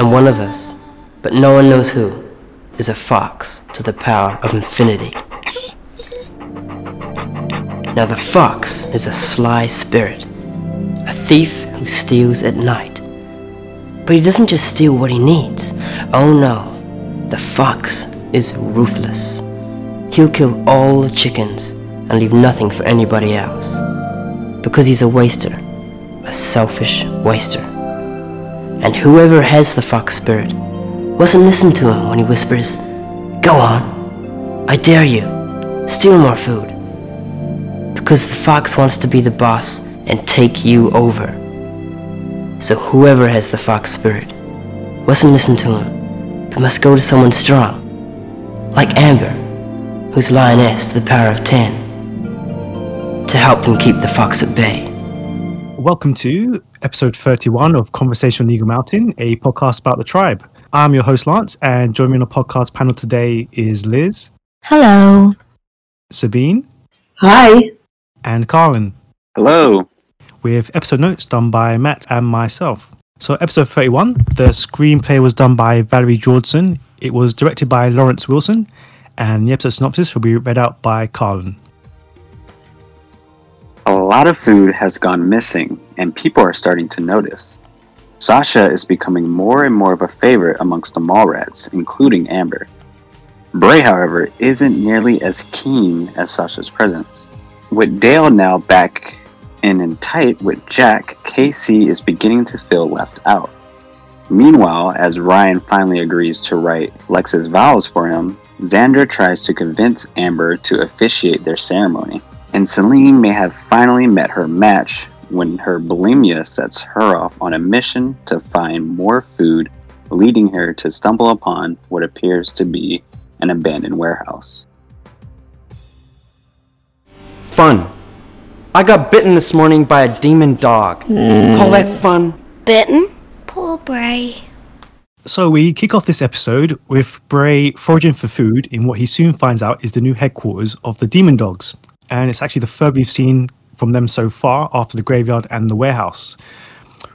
And one of us, but no one knows who, is a fox to the power of infinity. Now, the fox is a sly spirit, a thief who steals at night. But he doesn't just steal what he needs. Oh no, the fox is ruthless. He'll kill all the chickens and leave nothing for anybody else. Because he's a waster, a selfish waster. And whoever has the fox spirit mustn't listen to him when he whispers, Go on, I dare you, steal more food. Because the fox wants to be the boss and take you over. So whoever has the fox spirit mustn't listen to him, must go to someone strong, like Amber, who's lioness to the power of ten, to help them keep the fox at bay. Welcome to episode 31 of Conversation on Eagle Mountain, a podcast about the tribe. I'm your host, Lance, and joining me on the podcast panel today is Liz, Hello. Sabine, Hi. and Carlin, Hello. with episode notes done by Matt and myself. So, episode 31, the screenplay was done by Valerie Georgeson, it was directed by Lawrence Wilson, and the episode synopsis will be read out by Carlin. A lot of food has gone missing, and people are starting to notice. Sasha is becoming more and more of a favorite amongst the mall rats, including Amber. Bray, however, isn't nearly as keen as Sasha's presence. With Dal now back in and tight with Jack, KC is beginning to feel left out. Meanwhile, as Ryan finally agrees to write Lex's vows for him, Zandra tries to convince Amber to officiate their ceremony. And Salene may have finally met her match when her bulimia sets her off on a mission to find more food, leading her to stumble upon what appears to be an abandoned warehouse. Fun. I got bitten this morning by a demon dog. Call that fun? Bitten? Poor Bray. So we kick off this episode with Bray foraging for food in what he soon finds out is the new headquarters of the Demon Dogs, and it's actually the third we've seen from them so far after the graveyard and the warehouse.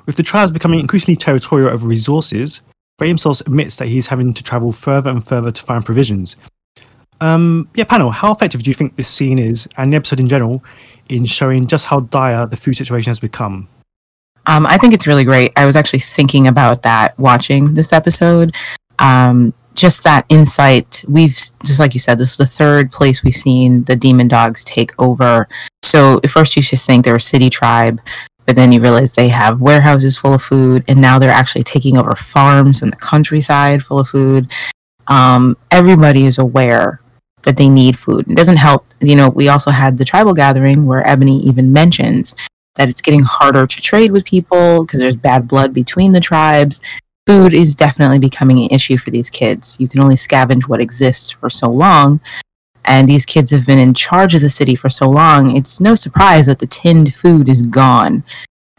With the tribes becoming increasingly territorial over resources, Bray himself admits that he's having to travel further and further to find provisions. Um, yeah, panel, how effective do you think this scene is, and the episode in general, in showing just how dire the food situation has become? Um, I think it's really great. I was actually thinking about that watching this episode. Um, just that insight. We've, just like you said, this is the third place we've seen the demon dogs take over. So at first you just think they're a city tribe, but then you realize they have warehouses full of food, and now they're actually taking over farms in the countryside full of food. Um, everybody is aware that they need food. It doesn't help, you know, we also had the tribal gathering where Ebony even mentions that it's getting harder to trade with people because there's bad blood between the tribes. Food is definitely becoming an issue for these kids. You can only scavenge what exists for so long. And these kids have been in charge of the city for so long, it's no surprise that the tinned food is gone.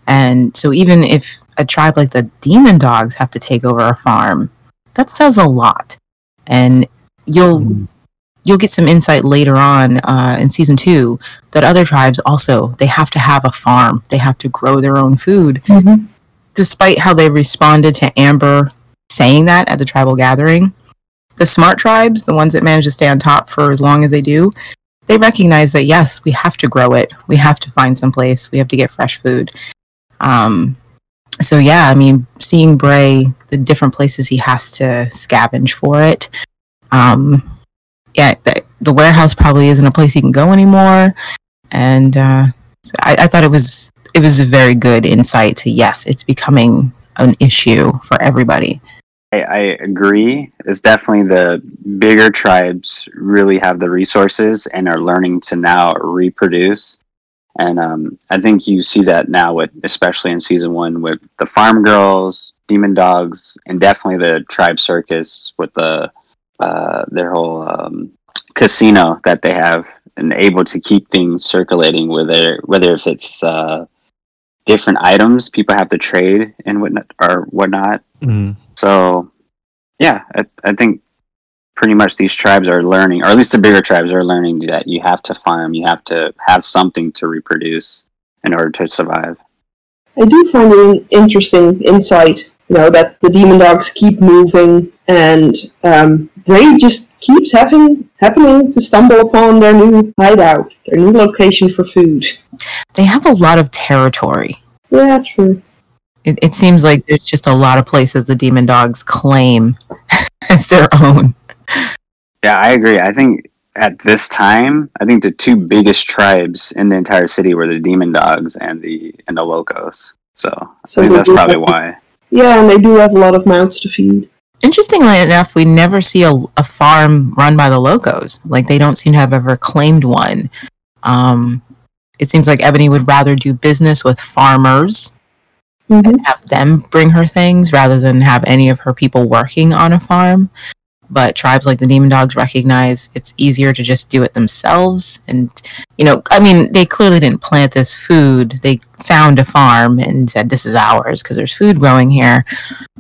And so, even if a tribe like the Demon Dogs have to take over a farm, that says a lot. And you'll mm. You'll get some insight later on uh, in season two that other tribes also they have to have a farm. They have to grow their own food. Despite how they responded to amber saying that at the tribal gathering the smart tribes the ones that manage to stay on top for as long as they do they recognize that yes we have to grow it. We have to find some place. We have to get fresh food. Um, so yeah i mean seeing bray the different places he has to scavenge for it um, yeah, the, the warehouse probably isn't a place you can go anymore. And uh, I, I thought it was it was a very good insight to yes, it's becoming an issue for everybody. I, I agree. It's definitely the bigger tribes really have the resources and are learning to now reproduce. And um, I think you see that now with, especially in season one, with the farm girls, demon dogs, and definitely the tribe circus with the uh, their whole um, casino that they have, and able to keep things circulating. Whether whether if it's uh, different items people have to trade and whatnot or whatnot. Mm. So, yeah, I, I think pretty much these tribes are learning, or at least the bigger tribes are learning that you have to farm, you have to have something to reproduce in order to survive. I do find it an interesting insight, you know, that the demon dogs keep moving and um, Bray just keeps having happening to stumble upon their new hideout, their new location for food. They have a lot of territory. Yeah, true. It, it seems like there's just a lot of places the demon dogs claim as their own. Yeah, I agree. I think at this time, I think the two biggest tribes in the entire city were the demon dogs and the and the locos. So, So I think that's probably why. Yeah, and they do have a lot of mouths to feed. Interestingly enough, we never see a, a farm run by the locos. Like they don't seem to have ever claimed one. Um, it seems like Ebony would rather do business with farmers Mhm. have them bring her things rather than have any of her people working on a farm. But tribes like the Demon Dogs recognize it's easier to just do it themselves. And, you know, I mean, they clearly didn't plant this food. They found a farm and said, this is ours because there's food growing here.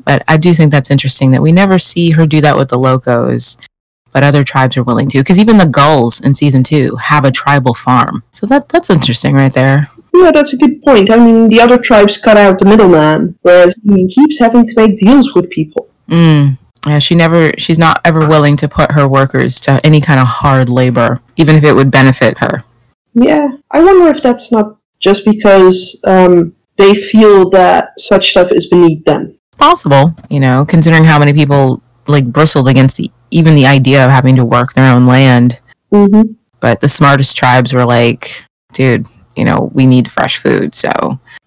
But I do think that's interesting that we never see her do that with the Locos. But other tribes are willing to, because even the gulls in season two have a tribal farm. So that that's interesting right there. Yeah, that's a good point. I mean, the other tribes cut out the middleman, whereas he keeps having to make deals with people. Mm. Yeah, she never she's not ever willing to put her workers to any kind of hard labor, even if it would benefit her. Yeah, I wonder if that's not just because um, they feel that such stuff is beneath them. It's possible, you know, considering how many people like bristled against the, even the idea of having to work their own land. Mm-hmm. But the smartest tribes were like, dude, you know, we need fresh food, so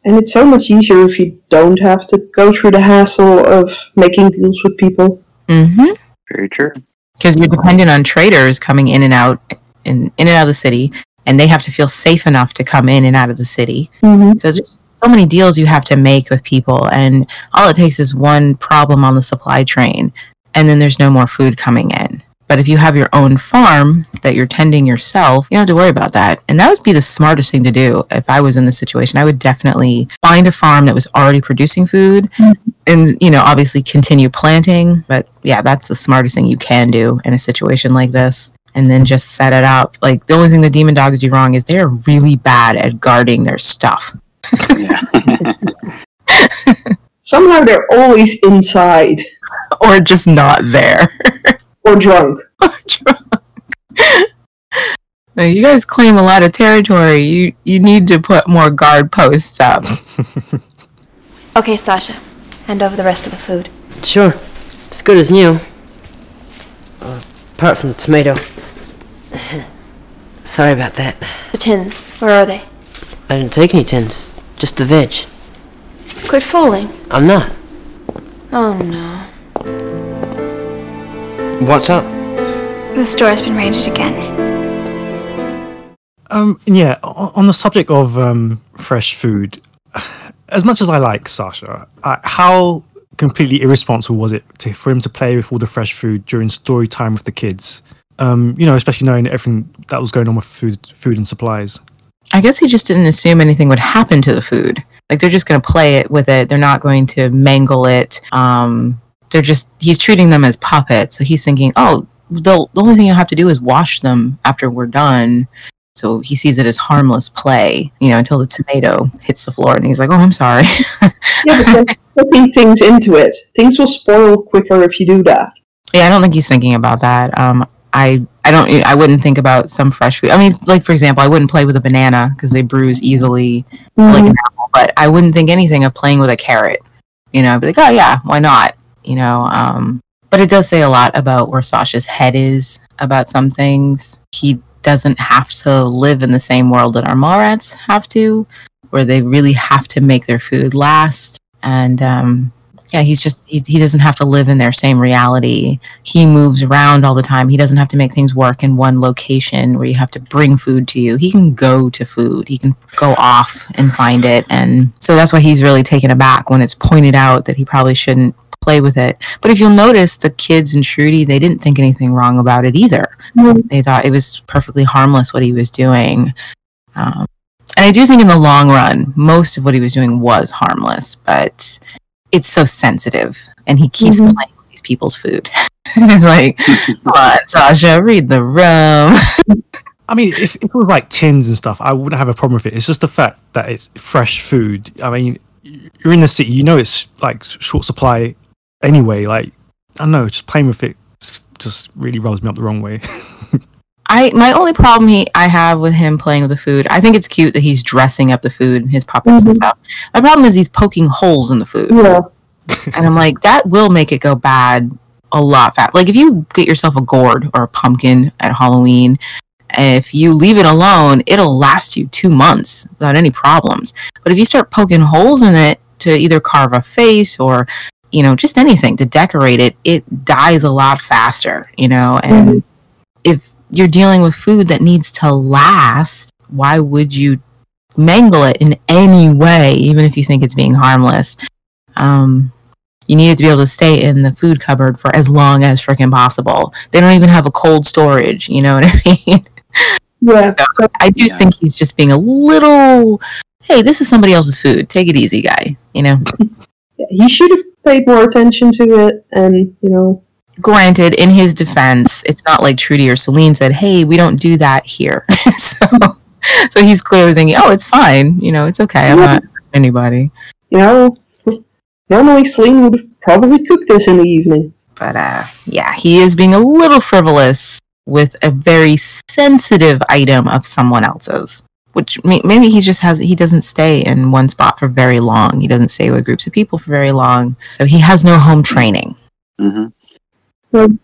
And it's so much easier if you don't have to go through the hassle of making deals with people. Mm-hmm. Very true. because you're dependent on traders coming in and out in, in and out of the city and they have to feel safe enough to come in and out of the city Mm-hmm. so there's so many deals you have to make with people and all it takes is one problem on the supply train and then there's no more food coming in but if you have your own farm that you're tending yourself you don't have to worry about that. And that would be the smartest thing to do if i was in this situation. I would definitely find a farm that was already producing food mm-hmm. and you know obviously continue planting. But yeah that's the smartest thing you can do in a situation like this. And then just set it up. Like the only thing the demon dogs do wrong is they're really bad at guarding their stuff. Somehow they're always inside. Or just not there or drunk. Now, you guys claim a lot of territory you you need to put more guard posts up Okay, Sasha. Hand over the rest of the food. Sure, It's good as new. Uh, apart from the tomato. Sorry about that. The tins, where are they? I didn't take any tins, just the veg. Quit fooling. I'm not. Oh no. What's up? The store has been raided again. Um, yeah, on the subject of um, fresh food, as much as I like Sasha, uh, how completely irresponsible was it to, for him to play with all the fresh food during story time with the kids? Um, you know, especially knowing everything that was going on with food, food and supplies. I guess he just didn't assume anything would happen to the food. Like they're just going to play it with it. They're not going to mangle it. Um, they're just he's treating them as puppets. So he's thinking, oh, the, the only thing you have to do is wash them after we're done. So he sees it as harmless play, you know, until the tomato hits the floor, and he's like, "Oh, I'm sorry." Yeah, but putting things into it. Things will spoil quicker if you do that. Yeah, I don't think he's thinking about that. Um, I I don't I wouldn't think about some fresh food. I mean, like for example, I wouldn't play with a banana because they bruise easily, like an apple. But I wouldn't think anything of playing with a carrot. You know, I'd be like, oh yeah, why not? You know. Um, but it does say a lot about where Sasha's head is about some things. He doesn't have to live in the same world that our Mallrats have to, where they really have to make their food last. And um, yeah, he's just he, he doesn't have to live in their same reality. He moves around all the time. He doesn't have to make things work in one location where you have to bring food to you. He can go to food. He can go off and find it. And so that's why he's really taken aback when it's pointed out that he probably shouldn't play with it. But if you'll notice, the kids and Trudy, they didn't think anything wrong about it either. They thought it was perfectly harmless what he was doing. Um, and I do think in the long run, most of what he was doing was harmless, but it's so sensitive and he keeps Mhm. playing with these these people's food. it's like, come on, Sasha, read the room. I mean, if, if it was like tins and stuff, I wouldn't have a problem with it. It's just the fact that it's fresh food. I mean, you're in the city, you know it's like short supply anyway. Like, I don't know, just playing with it just really rubs me up the wrong way. I my only problem he I have with him playing with the food. I think it's cute that he's dressing up the food, and his puppets and Mhm. stuff. My problem is he's poking holes in the food, Yeah. and I'm like, that will make it go bad a lot fast. Like if you get yourself a gourd or a pumpkin at Halloween, if you leave it alone, it'll last you two months without any problems. But if you start poking holes in it to either carve a face or you know just anything to decorate it, it dies a lot faster. You know, and if you're dealing with food that needs to last, why would you mangle it in any way, even if you think it's being harmless? Um, you need it to be able to stay in the food cupboard for as long as freaking possible. They don't even have a cold storage, you know what I mean? Yeah. So I do Yeah. think he's just being a little, hey, this is somebody else's food. Take it easy, guy. You know, Yeah, He should have paid more attention to it, and you know, granted, in his defense, it's not like Trudy or Salene said, hey, we don't do that here. so, so he's clearly thinking, oh, it's fine. You know, it's okay. I'm Yeah. not anybody. you know, normally Salene would have probably cooked this in the evening. But uh, yeah, he is being a little frivolous with a very sensitive item of someone else's. Which may- maybe he just has, he doesn't stay in one spot for very long. He doesn't stay with groups of people for very long. So he has no home training. hmm Hmm.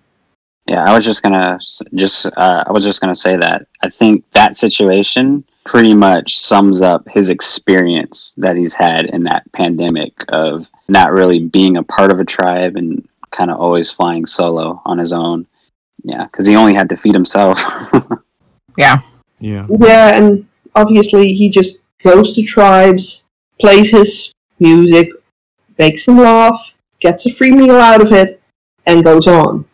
Yeah, I was just gonna just uh, I was just gonna say that I think that situation pretty much sums up his experience that he's had in that pandemic of not really being a part of a tribe and kind of always flying solo on his own. Yeah, because he only had to feed himself. Yeah. Yeah. Yeah, and obviously he just goes to tribes, plays his music, makes them laugh, gets a free meal out of it, and goes on.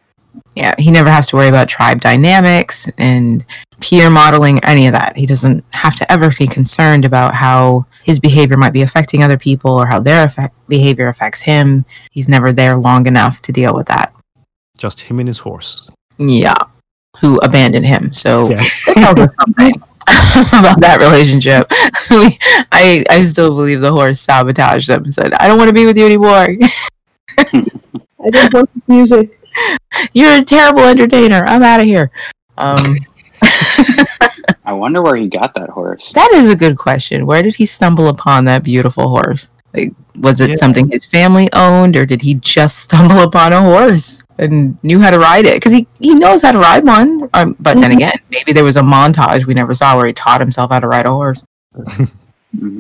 yeah, he never has to worry about tribe dynamics and peer modeling, any of that. He doesn't have to ever be concerned about how his behavior might be affecting other people or how their effect- behavior affects him. He's never there long enough to deal with that. Just him and his horse. Yeah, who abandoned him. So Yeah. that tells us something about that relationship. We- I I still believe the horse sabotaged them and said, "I don't want to be with you anymore. I don't want music. You're a terrible entertainer. I'm out of here." Um, I wonder where he got that horse. That is a good question. Where did he stumble upon that beautiful horse? Like, was it Yeah. something his family owned, or did he just stumble upon a horse and knew how to ride it? Because he, he knows how to ride one. Um, but then Mhm. again, maybe there was a montage we never saw where he taught himself how to ride a horse. Mhm.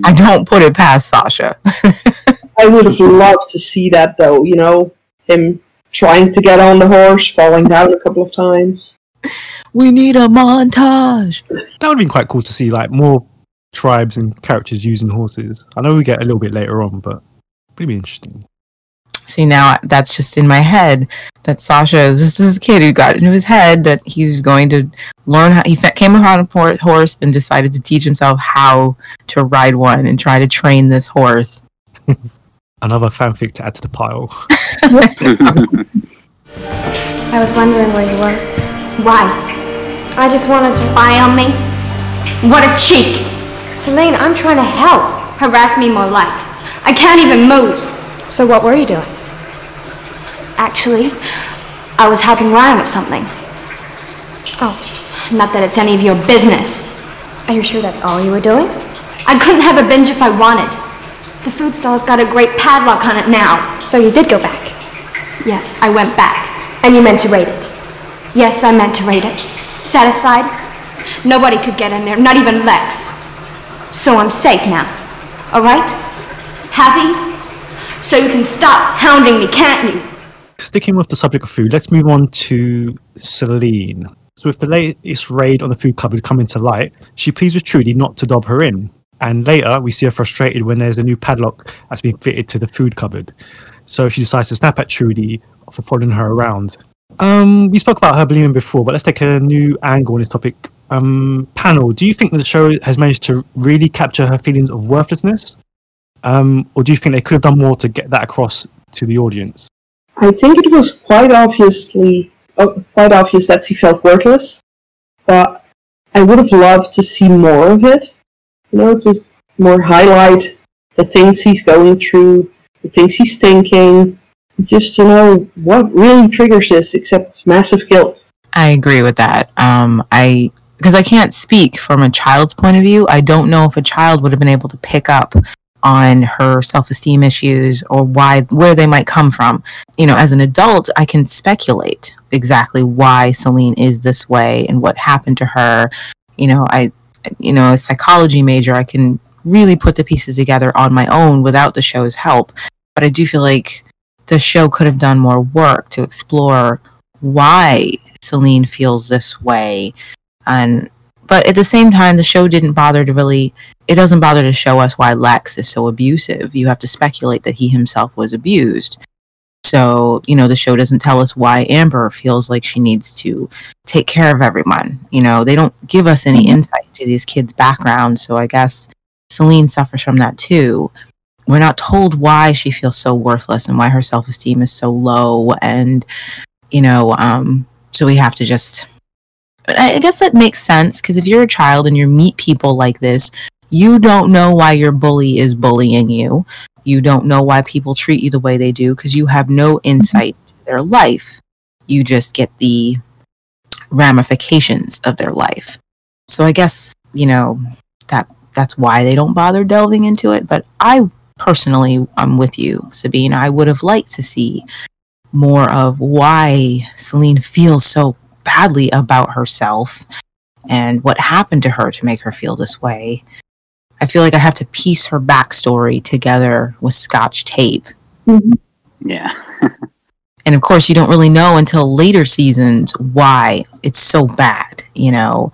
I don't put it past Sasha. I would have loved to see that though, you know, him trying to get on the horse, falling down a couple of times. we need a montage. That would have been quite cool to see like more tribes and characters using horses. I know we get a little bit later on, but it'd interesting. See, now that's just in my head that Sasha this is just this kid who got into his head that he was going to learn how he fa- came upon a por- horse and decided to teach himself how to ride one and try to train this horse. Another fanfic to add to the pile. I was wondering where you were. Why? I just wanted to spy on me? What a cheek! Salene, I'm trying to help. Harass me more like. I can't even move. So what were you doing? Actually, I was helping Ryan with something. Oh, Not that it's any of your business. are you sure that's all you were doing? I couldn't have a binge if I wanted. The food stall's got a great padlock on it now. So you did go back, Yes, I went back. and you meant to raid it. Yes, I meant to raid it. Satisfied? Nobody could get in there, not even Lex. So I'm safe now. All right? Happy? So you can stop hounding me, can't you? Sticking with the subject of food, let's move on to Salene. So, with the latest raid on the food cupboard coming to light, she pleads with Trudy not to dob her in. And later, we see her frustrated when there's a new padlock that's been fitted to the food cupboard. So she decides to snap at Trudy for following her around. Um, we spoke about her believing before, but let's take a new angle on this topic. Um, panel, do you think that the show has managed to really capture her feelings of worthlessness? Um, or do you think they could have done more to get that across to the audience? I think it was quite obviously oh, quite obvious that she felt worthless, but I would have loved to see more of it. You know, to more highlight the things he's going through, the things he's thinking, just you know what really triggers this, except massive guilt. I agree with that. Um, I because I can't speak from a child's point of view. I don't know if a child would have been able to pick up on her self-esteem issues or why where they might come from. You know, as an adult, I can speculate exactly why Salene is this way and what happened to her. You know, I you know, a psychology major, I can really put the pieces together on my own without the show's help. But I do feel like the show could have done more work to explore why Salene feels this way. And but at the same time the show didn't bother to really it doesn't bother to show us why Lex is so abusive. You have to speculate that he himself was abused. So, you know, the show doesn't tell us why Amber feels like she needs to take care of everyone. You know, they don't give us any insight to these kids' backgrounds. So I guess Salene suffers from that too. We're not told why she feels so worthless and why her self esteem is so low. And, you know, um, so we have to just. I guess that makes sense because if you're a child and you meet people like this, you don't know why your bully is bullying you. You don't know why people treat you the way they do because you have no mm-hmm. insight to their life. You just get the ramifications of their life. So I guess, you know, that that's why they don't bother delving into it, but I personally I'm with you, Sabine. I would have liked to see more of why Salene feels so badly about herself and what happened to her to make her feel this way. I feel like I have to piece her backstory together with scotch tape. Yeah. And of course, you don't really know until later seasons why it's so bad, you know.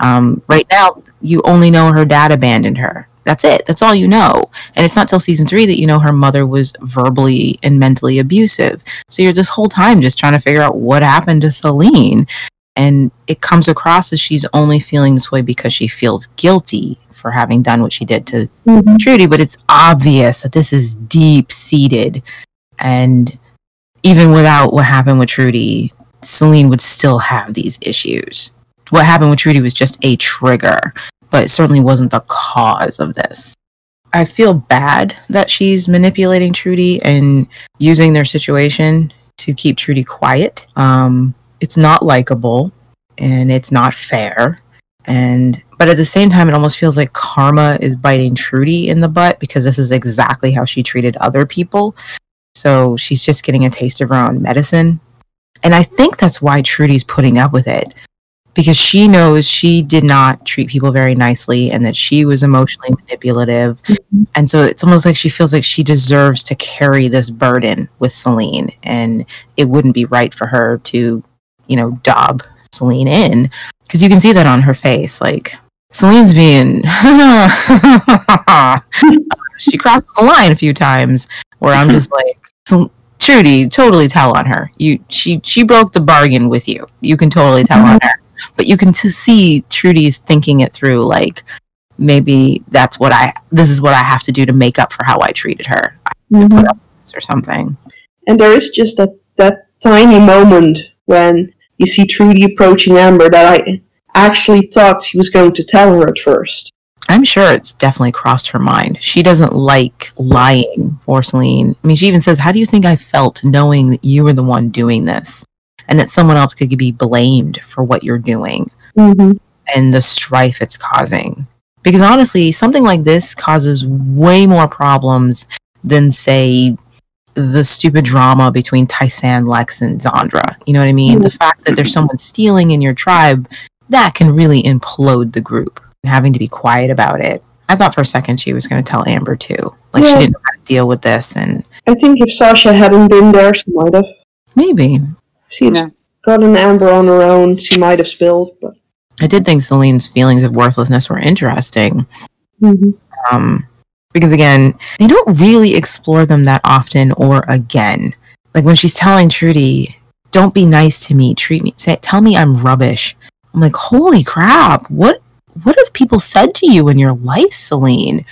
Um, right now, you only know her dad abandoned her. That's it. That's all you know. And it's not till season three that you know her mother was verbally and mentally abusive. So you're this whole time just trying to figure out what happened to Salene. And it comes across as she's only feeling this way because she feels guilty for having done what she did to mm-hmm. Trudy. But it's obvious that this is deep seated. And even without what happened with Trudy, Salene would still have these issues. What happened with Trudy was just a trigger, but certainly wasn't the cause of this. I feel bad that she's manipulating Trudy and using their situation to keep Trudy quiet. Um, it's not likable and it's not fair. And but at the same time, it almost feels like karma is biting Trudy in the butt because this is exactly how she treated other people. So she's just getting a taste of her own medicine. And I think that's why Trudy's putting up with it because she knows she did not treat people very nicely and that she was emotionally manipulative. Mm-hmm. And so it's almost like she feels like she deserves to carry this burden with Salene and it wouldn't be right for her to, you know, dob Salene in because you can see that on her face. Like Salene's being, she crossed the line a few times where I'm just like, Trudy, totally tell on her. You, she, she broke the bargain with you. You can totally tell on mm-hmm. her, but you can t- see Trudy's thinking it through. Like maybe that's what I, this is what I have to do to make up for how I treated her, put mm-hmm. up with this or something. And there is just that, that tiny moment when you see Trudy approaching Amber that I actually thought she was going to tell her at first. I'm sure it's definitely crossed her mind. She doesn't like lying for Salene. I mean, she even says, How do you think I felt knowing that you were the one doing this and that someone else could be blamed for what you're doing Mm-hmm. and the strife it's causing? Because honestly, something like this causes way more problems than, say, the stupid drama between Tai-San, Lex, and Zandra. You know what I mean? The fact that there's someone stealing in your tribe, that can really implode the group. Having to be quiet about it. I thought for a second she was going to tell Amber too. Like she didn't know how to deal with this, and I think if Sasha hadn't been there, she might have. maybe She Yeah. got an Amber on her own, she might have spilled. But I did think Salene's feelings of worthlessness were interesting. Mhm. Um, because again, they don't really explore them that often or again. Like when she's telling Trudy, "Don't be nice to me, treat me, say, tell me I'm rubbish." I'm like, "Holy crap! What what have people said to you in your life, Salene?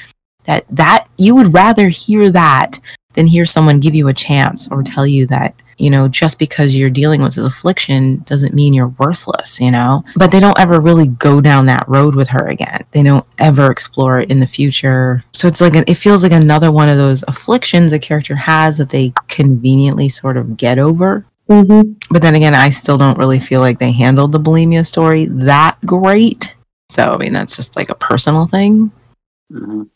That that you would rather hear that than hear someone give you a chance or tell you that you know, just because you're dealing with this affliction doesn't mean you're worthless, you know? But they don't ever really go down that road with her again. They don't ever explore it in the future. So it's like, an, it feels like another one of those afflictions a character has that they conveniently sort of get over. Mm-hmm. But then again, I still don't really feel like they handled the bulimia story that great. So, I mean, that's just like a personal thing. Mhm.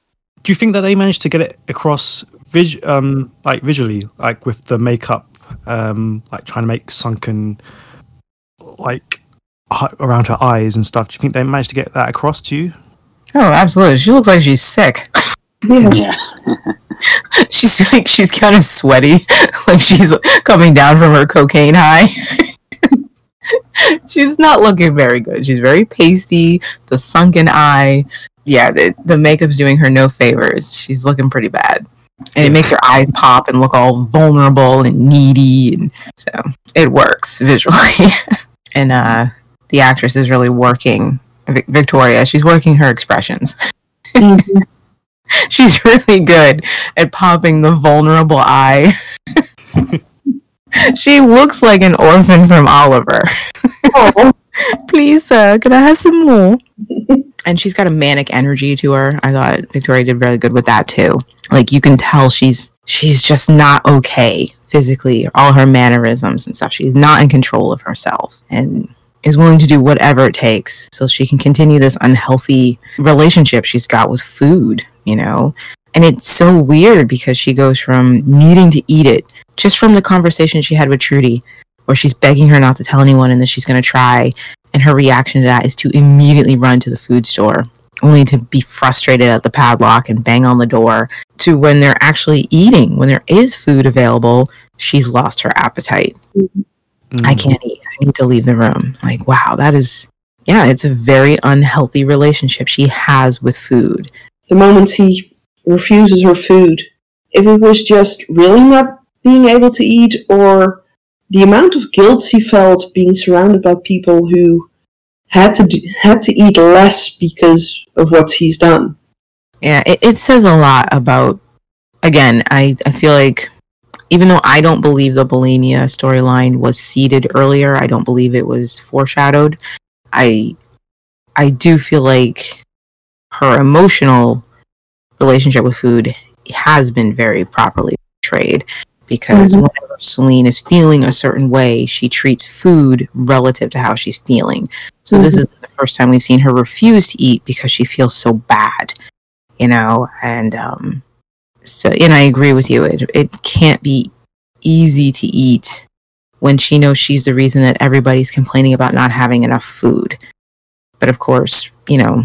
Do you think that they managed to get it across vis- um, like visually, like with the makeup, um, like trying to make sunken, like around her eyes and stuff? Do you think they managed to get that across to you? Oh, absolutely. She looks like she's sick. Yeah. Yeah. she's like she's kind of sweaty, like she's coming down from her cocaine high. she's not looking very good. She's very pasty, the sunken eye. Yeah, the, the makeup's doing her no favors. She's looking pretty bad. And it makes her eyes pop and look all vulnerable and needy and so it works visually. and uh the actress is really working Vic- Victoria, she's working her expressions. Mhm. She's really good at popping the vulnerable eye. she looks like an orphan from Oliver. Oh, Please, sir, can I have some more? and she's got a manic energy to her. I thought Victoria did really good with that too. Like you can tell she's she's just not okay physically. All her mannerisms and stuff. She's not in control of herself and is willing to do whatever it takes so she can continue this unhealthy relationship she's got with food, you know? And it's so weird because she goes from needing to eat it just from the conversation she had with Trudy, where she's begging her not to tell anyone and that she's going to try. And her reaction to that is to immediately run to the food store, only to be frustrated at the padlock and bang on the door. To when they're actually eating, when there is food available, she's lost her appetite. I Mm. can't eat. I need to leave the room. Like, wow, that is, yeah, it's a very unhealthy relationship she has with food. the moment he refuses her food, if it was just really not being able to eat, or the amount of guilt he felt being surrounded by people who had to do, had to eat less because of what he's done. Yeah, it, it says a lot about, again, I, I feel like even though I don't believe the bulimia storyline was seeded earlier, I don't believe it was foreshadowed. I I do feel like her emotional relationship with food has been very properly portrayed because Mhm. whenever Salene is feeling a certain way, she treats food relative to how she's feeling. So this Mhm. is the first time we've seen her refuse to eat because she feels so bad, you know, and um so and I agree with you. It it can't be easy to eat when she knows she's the reason that everybody's complaining about not having enough food. But of course, you know,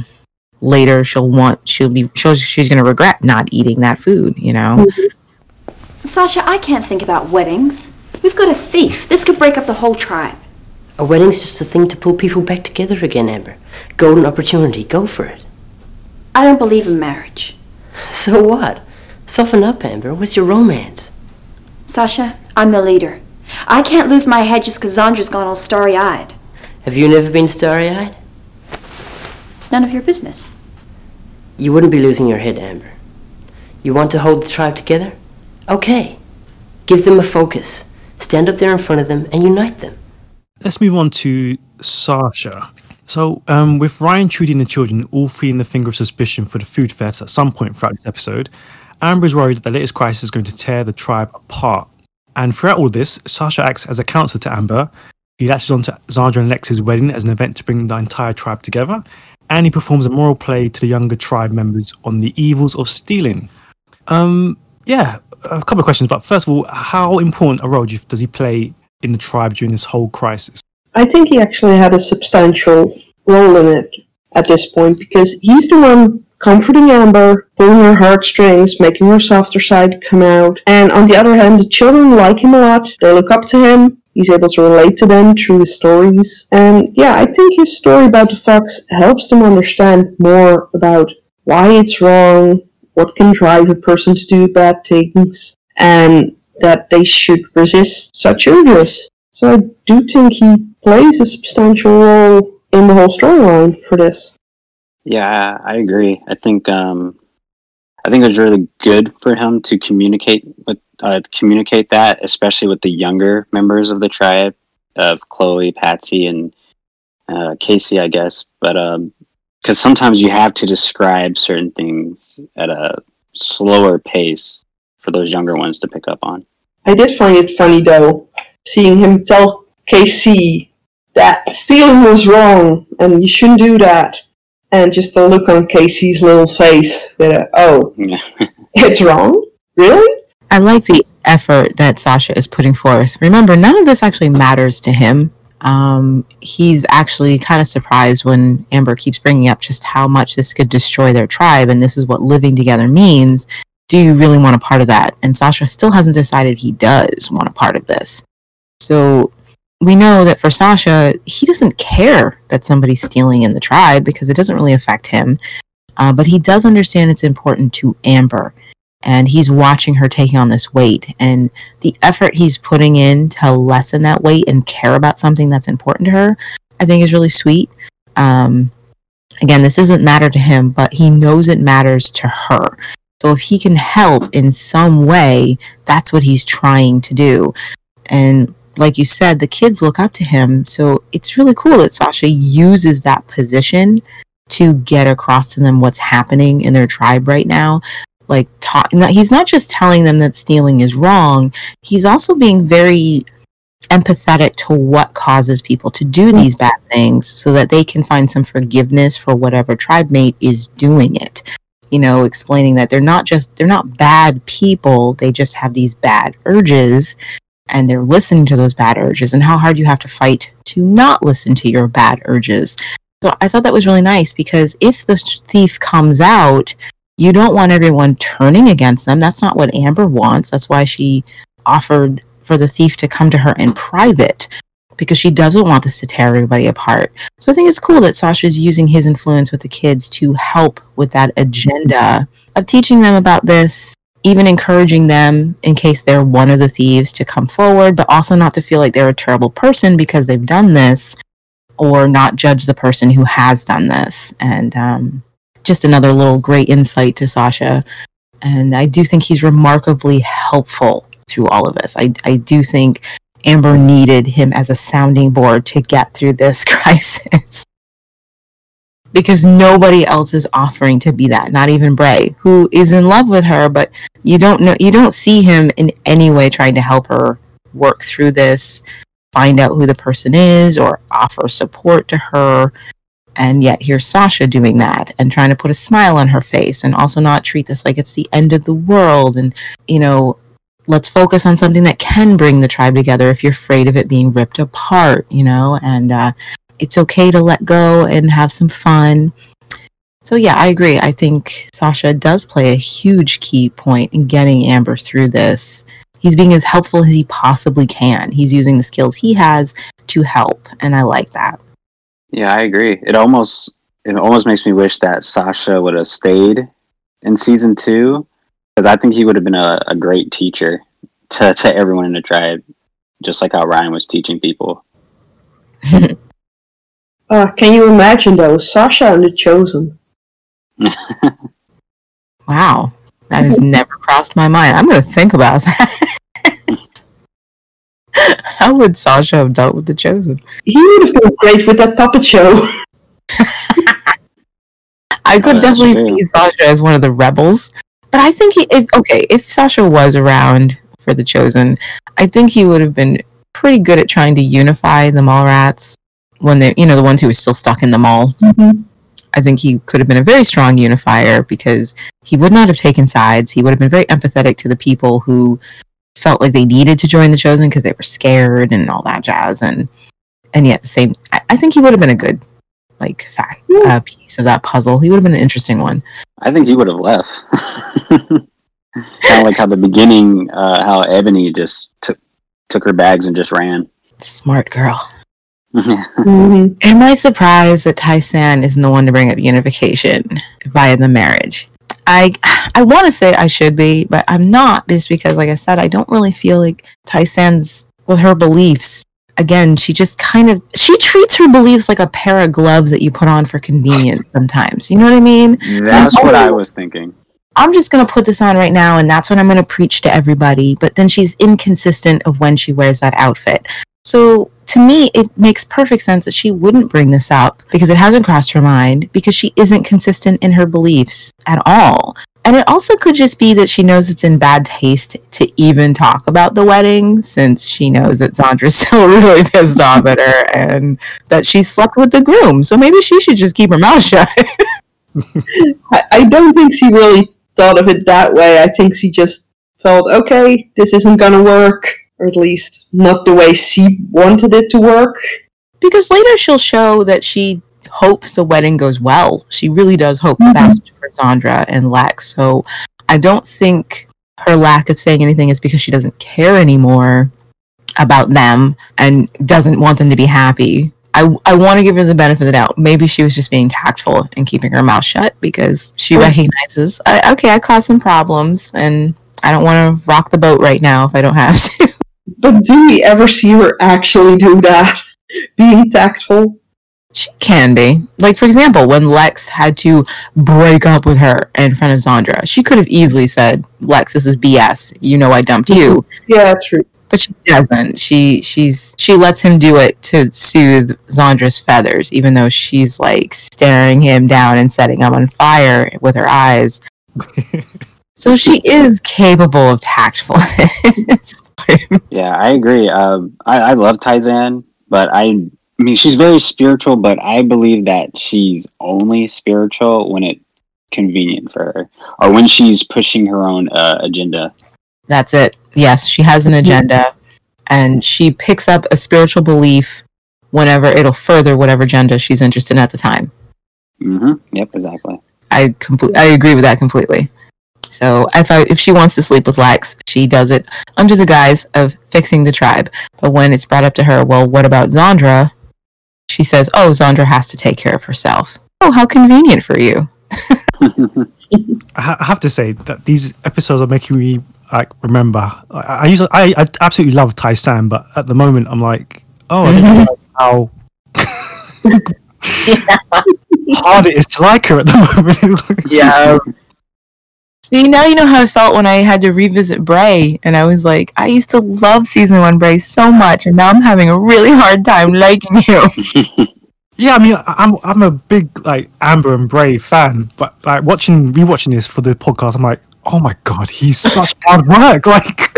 later she'll want she'll be she'll, she's going to regret not eating that food, you know. Sasha, I can't think about weddings. We've got a thief. This could break up the whole tribe. A wedding's just a thing to pull people back together again, Amber. Golden opportunity, go for it. I don't believe in marriage. So what? Soften up, Amber. What's your romance? Sasha, I'm the leader. I can't lose my head just because Zandra's gone all starry eyed. Have you never been starry eyed? It's none of your business. You wouldn't be losing your head, Amber. You want to hold the tribe together? Okay. Give them a focus. Stand up there in front of them and unite them. Let's move on to Sasha. So, um, with Ryan, Trudy, and the children all feeling the finger of suspicion for the food thefts at some point throughout this episode, Amber is worried that the latest crisis is going to tear the tribe apart. And throughout all this, Sasha acts as a counselor to Amber. He latches onto Zandra and Lex's wedding as an event to bring the entire tribe together. And he performs a moral play to the younger tribe members on the evils of stealing. Um, yeah, a couple of questions. But first of all, how important a role does he play in the tribe during this whole crisis? I think he actually had a substantial role in it at this point because he's the one comforting Amber, pulling her heartstrings, making her softer side come out. And on the other hand, the children like him a lot. They look up to him. He's able to relate to them through his stories. And yeah, I think his story about the fox helps them understand more about why it's wrong, what can drive a person to do bad things, and that they should resist such urges. So I do think he plays a substantial role in the whole storyline for this. Yeah, I agree. I think um, I think it was really good for him to communicate with uh, communicate that, especially with the younger members of the tribe of Chloe, Patsy, and uh, KC, I guess. But because sometimes you have to describe certain things at a slower pace for those younger ones to pick up on. I did find it funny though, seeing him tell KC that stealing was wrong and you shouldn't do that. And just the look on KC's little face with a, oh, it's wrong? Really? I like the effort that Sasha is putting forth. Remember, none of this actually matters to him. Um, he's actually kind of surprised when Amber keeps bringing up just how much this could destroy their tribe, and this is what living together means. Do you really want a part of that? And Sasha still hasn't decided he does want a part of this. So we know that for Sasha, he doesn't care that somebody's stealing in the tribe because it doesn't really affect him. Uh, but he does understand it's important to Amber and he's watching her taking on this weight and the effort he's putting in to lessen that weight and care about something that's important to her i think is really sweet. Um, again this doesn't matter to him but he knows it matters to her. So if he can help in some way that's what he's trying to do. And like you said the kids look up to him so it's really cool that sasha uses that position to get across to them what's happening in their tribe right now like ta- not, he's not just telling them that stealing is wrong he's also being very empathetic to what causes people to do these bad things so that they can find some forgiveness for whatever tribe mate is doing it. You know explaining that they're not just they're not bad people they just have these bad urges and they're listening to those bad urges and how hard you have to fight to not listen to your bad urges. So i thought that was really nice because if the thief comes out you don't want everyone turning against them. That's not what Amber wants. That's why she offered for the thief to come to her in private because she doesn't want this to tear everybody apart. So I think it's cool that Sasha's using his influence with the kids to help with that agenda of teaching them about this, even encouraging them in case they're one of the thieves to come forward, but also not to feel like they're a terrible person because they've done this or not judge the person who has done this. And um, just another little great insight to Sasha. And I do think he's remarkably helpful through all of this. I, I do think Amber needed him as a sounding board to get through this crisis. because nobody else is offering to be that, not even Bray, who is in love with her, but you don't know you don't see him in any way trying to help her work through this, find out who the person is or offer support to her and yet here's Sasha doing that and trying to put a smile on her face and also not treat this like it's the end of the world. And you know let's focus on something that can bring the tribe together if you're afraid of it being ripped apart you know? And uh, it's okay to let go and have some fun. So yeah i agree. I think sasha does play a huge key point in getting amber through this. He's being as helpful as he possibly can. He's using the skills he has to help and i like that Yeah, I agree. It almost it almost makes me wish that Sasha would have stayed in season two because I think he would have been a, a great teacher to, to everyone in the tribe, just like how Ryan was teaching people. Uh, can you imagine though, Sasha and the Chosen? Wow, that has never crossed my mind. I'm going to think about that. How would Sasha have dealt with the chosen? He would have been great with that puppet show. I could that's definitely true. see Sasha as one of the rebels, but I think he, if okay, if Sasha was around for the chosen, I think he would have been pretty good at trying to unify the Mallrats when they, you know, the ones who were still stuck in the mall. Mm-hmm. I think he could have been a very strong unifier because he would not have taken sides. He would have been very empathetic to the people who felt like they needed to join the chosen because they were scared and all that jazz. And and yet, the same, I, I think he would have been a good like fact uh, piece of that puzzle. He would have been an interesting one. I think he would have left. kind of like how the beginning, uh, how Ebony just took took her bags and just ran. Smart girl. Mhm. Am I surprised that Tai-San isn't the one to bring up unification via the marriage? I I want to say I should be, but I'm not just because, like I said, I don't really feel like Tai-San's with her beliefs. Again, she just kind of she treats her beliefs like a pair of gloves that you put on for convenience. Sometimes, you know what I mean? That's what I was thinking. I'm just going to put this on right now and that's what I'm going to preach to everybody. But then she's inconsistent of when she wears that outfit. So to me, it makes perfect sense that she wouldn't bring this up because it hasn't crossed her mind because she isn't consistent in her beliefs at all. And it also could just be that she knows it's in bad taste to even talk about the wedding since she knows that Zandra's still really pissed off at her and that she slept with the groom. So maybe she should just keep her mouth shut. I, don't think she really thought of it that way. I think she just felt, okay, this isn't gonna work, or at least not the way she wanted it to work. because later she'll show that she hopes the wedding goes well. She really does hope the Mhm. best for Zandra and Lex. So I don't think her lack of saying anything is because she doesn't care anymore about them and doesn't want them to be happy. I, I want to give her the benefit of the doubt. Maybe she was just being tactful and keeping her mouth shut because she recognizes, I, okay, I caused some problems and I don't want to rock the boat right now if I don't have to. But do we ever see her actually do that? Being tactful? She can be. Like, for example, when Lex had to break up with her in front of Zandra, she could have easily said, Lex, this is BS. You know I dumped you. Yeah, true. But she doesn't. She she's she lets him do it to soothe Zandra's feathers, even though she's like staring him down and setting him on fire with her eyes. so she is capable of tactfulness. Yeah, I agree. Um, I, I love Tai-San, but I, I mean, she's very spiritual, but I believe that she's only spiritual when it's convenient for her, or when she's pushing her own uh, agenda. That's it. Yes, she has an agenda and she picks up a spiritual belief whenever it'll further whatever agenda she's interested in at the time. Mm-hmm. Yep, exactly. I complete I agree with that completely. So if I, if she wants to sleep with Lex, she does it under the guise of fixing the tribe. But when it's brought up to her, well, what about Zandra? She says, "Oh, Zandra has to take care of herself." Oh, how convenient for you. I have to say that these episodes are making me like remember. I, I usually I, I absolutely love Tai-San, but at the moment I'm like, oh, I didn't realize how hard it is to like her at the moment. Yeah. See, now you know how I felt when I had to revisit Bray, and I was like, I used to love season one Bray so much, and now I'm having a really hard time liking you. yeah, I mean, I- I'm I'm a big like Amber and Bray fan, but like watching rewatching this for the podcast, I'm like, oh my god, he's such hard work. Like,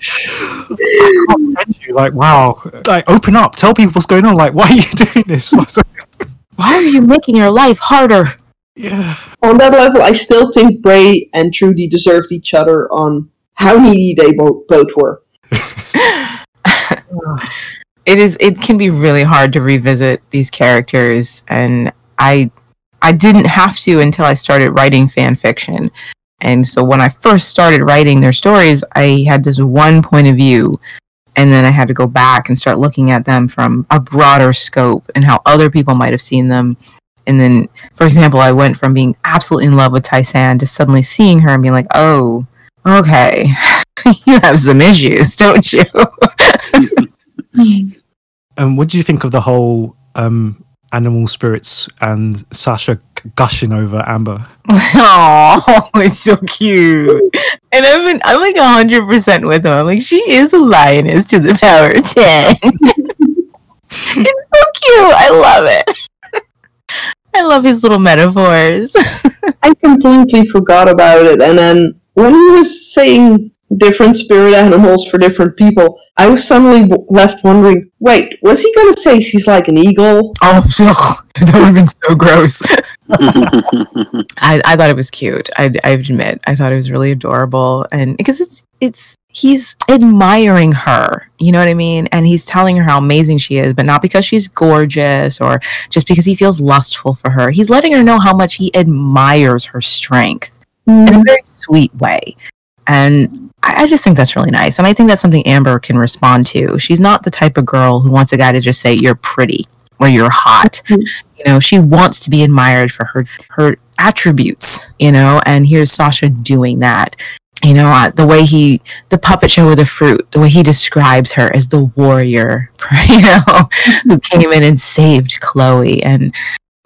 I can't you. Like, wow, like open up, tell people what's going on. Like, why are you doing this? I was like, Why are you making your life harder? Yeah, On that level, I still think Bray and Trudy deserved each other on how needy they bo- both were. it is it can be really hard to revisit these characters and i i didn't have to until i started writing fan fiction. And so when i first started writing their stories i had this one point of view and then i had to go back and start looking at them from a broader scope and how other people might have seen them and then for example i went from being absolutely in love with Tai-San to suddenly seeing her and being like oh okay you have some issues don't you And what do you think of the whole um, animal spirits and Sasha gushing over Amber? Oh, it's so cute. And I've been, I'm like hundred percent with him. I'm like, she is a lioness to the power of ten. it's so cute. I love it. I love his little metaphors. I completely forgot about it, and then when he was saying different spirit animals for different people, I was suddenly left wondering, wait, was he gonna say she's like an eagle? Oh, that would have been so gross. I, I thought it was cute. I, I admit, I thought it was really adorable, and because it's it's he's admiring her, you know what I mean, and he's telling her how amazing she is, but not because she's gorgeous or just because he feels lustful for her. He's letting her know how much he admires her strength in a mm-hmm. very sweet way, and I, I just think that's really nice, and I think that's something Amber can respond to. She's not the type of girl who wants a guy to just say you're pretty or you're hot mm-hmm. You know she wants to be admired for her her attributes you know and here's sasha doing that. You know the way he the puppet show with the fruit the way he describes her as the warrior you know who came in and saved chloe. And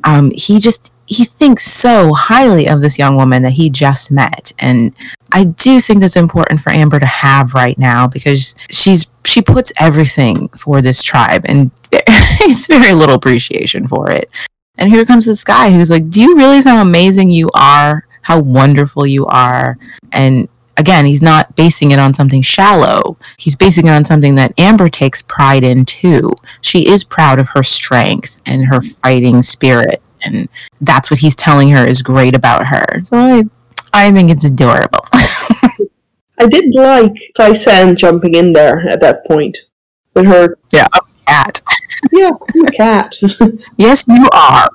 um he just he thinks so highly of this young woman that he just met. And i do think that's important for amber to have right now because she's she puts everything for this tribe and it's very little appreciation for it. And here comes this guy who's like do you realize how amazing you are? How wonderful you are? And again he's not basing it on something shallow. He's basing it on something that amber takes pride in too. She is proud of her strength and her fighting spirit and that's what he's telling her is great about her. So I, I think it's adorable. I did like Tai-San jumping in there at that point with her. Yeah, I'm a cat. Yeah, I'm a cat. yes, you are.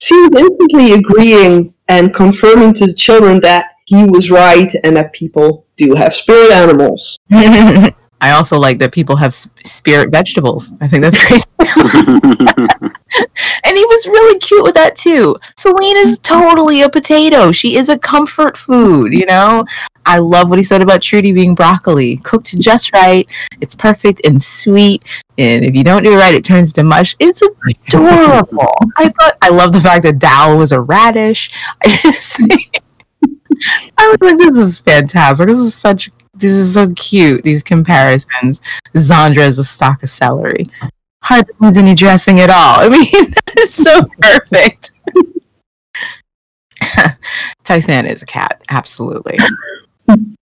She was instantly agreeing and confirming to the children that he was right and that people do have spirit animals. I also like that people have spirit vegetables. I think that's great. and he was really cute with that too. Salene is totally a potato. She is a comfort food, you know? I love what he said about Trudy being broccoli. Cooked just right. It's perfect and sweet. And if you don't do it right, it turns to mush. It's adorable. I thought I love the fact that Dal was a radish. I just think I was like, this is fantastic. This is such this is so cute. These comparisons. Zandra is a stalk of celery hardly needs any dressing at all. I mean, that is so perfect. Tai-San is a cat, absolutely.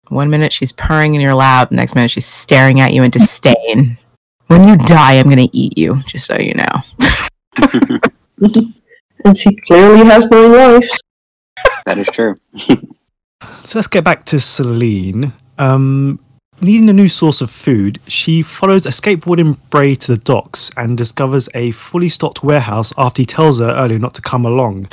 One minute she's purring in your lap, next minute she's staring at you in disdain. When you die, I'm going to eat you, just so you know. and she clearly has no life. That is true. so let's get back to Salene. Um, Needing a new source of food, she follows a skateboarding Bray to the docks and discovers a fully stocked warehouse after he tells her earlier not to come along.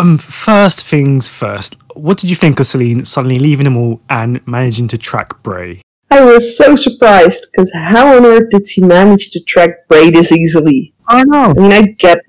Um, first things first, what did you think of Salene suddenly leaving them all and managing to track Bray? I was so surprised because how on earth did she manage to track Bray this easily? I know. I mean, I get